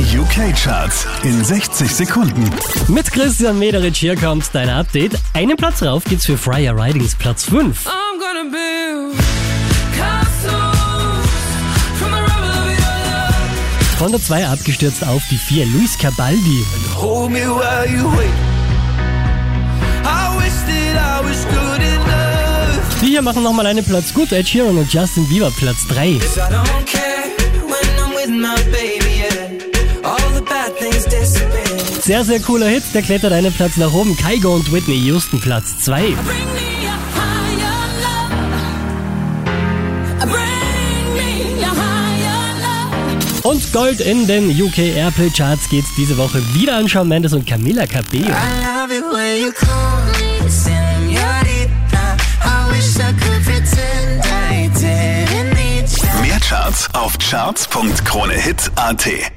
Die UK-Charts in 60 Sekunden. Mit Christian Mederich hier kommt dein Update. Einen Platz rauf geht's für Fryer Ridings Platz 5. I'm gonna build castles from the rubble of your love. Von der 2 abgestürzt auf die 4 Luis Cabaldi. Die hier machen nochmal einen Platz gut. Ed Sheeran und Justin Bieber Platz 3. Sehr, sehr cooler Hit. Der klettert einen Platz nach oben. Kygo und Whitney Houston Platz 2. Bring me a higher love. Bring me a higher love. Und Gold in den UK Airplay Charts geht's diese Woche wieder an Shawn Mendes und Camila Cabello. Mehr Charts auf charts.kronehit.at.